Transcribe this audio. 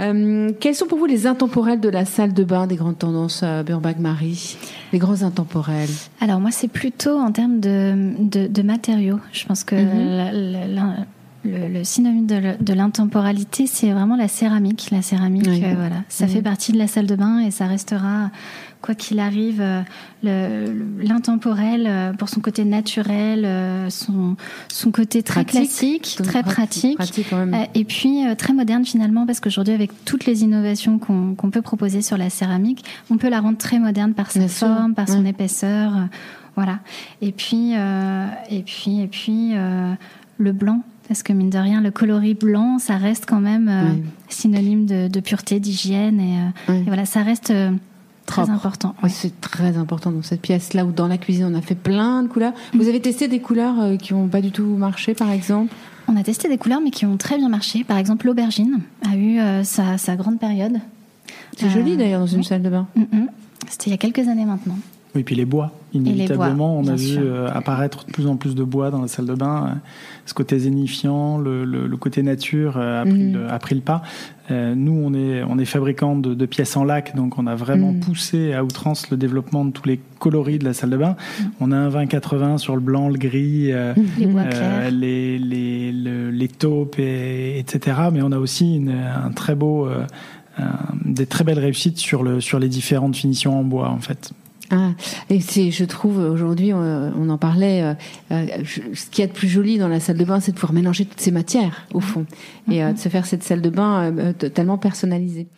Euh, quels sont pour vous les intemporels de la salle de bain des grandes tendances euh, Burbag-Marie Les grands intemporels? Alors moi, c'est plutôt en termes de, de, matériaux. Je pense que mhm. Le, synonyme de l'intemporalité, c'est vraiment la céramique. La céramique, euh, voilà, ça fait partie de la salle de bain et ça restera quoi qu'il arrive, euh, l'intemporel euh, pour son côté naturel, son, son côté très classique, très pratique, et puis très moderne finalement, parce qu'aujourd'hui, avec toutes les innovations qu'on peut proposer sur la céramique, on peut la rendre très moderne par sa forme, par son épaisseur, voilà. Et puis, et puis, et puis, le blanc. Parce que mine de rien, le coloris blanc, ça reste quand même synonyme de, pureté, d'hygiène. Et, et, voilà, ça reste Très important. Oui, c'est très important dans cette pièce-là ou dans la cuisine. On a fait plein de couleurs. Vous avez testé des couleurs euh, qui n'ont pas du tout marché, par exemple? On a testé des couleurs, mais qui ont très bien marché. Par exemple, l'aubergine a eu euh, sa, sa, grande période. C'est joli d'ailleurs dans une salle de bain. Mm, mm. C'était il y a quelques années maintenant. Oui, puis les bois. Inévitablement, on a vu euh, apparaître de plus en plus de bois dans la salle de bain. Euh, ce côté zénifiant, le, le, côté nature euh, a, pris mhm. le, a, pris le, pas. nous, on est, on est fabricant de, de, pièces en lac, donc on a vraiment mhm. poussé à outrance le développement de tous les coloris de la salle de bain. Mhm. On a un 20-80 sur le blanc, le gris, les, bois les, les, les, taupes, et, etc. Mais on a aussi une, un très beau, des très belles réussites sur, le, sur les différentes finitions en bois, en fait. Ah, et c'est, je trouve aujourd'hui, on, en parlait, euh, euh, ce qu'il y a de plus joli dans la salle de bain, c'est de pouvoir mélanger toutes ces matières au fond et euh, de se faire cette salle de bain totalement personnalisée.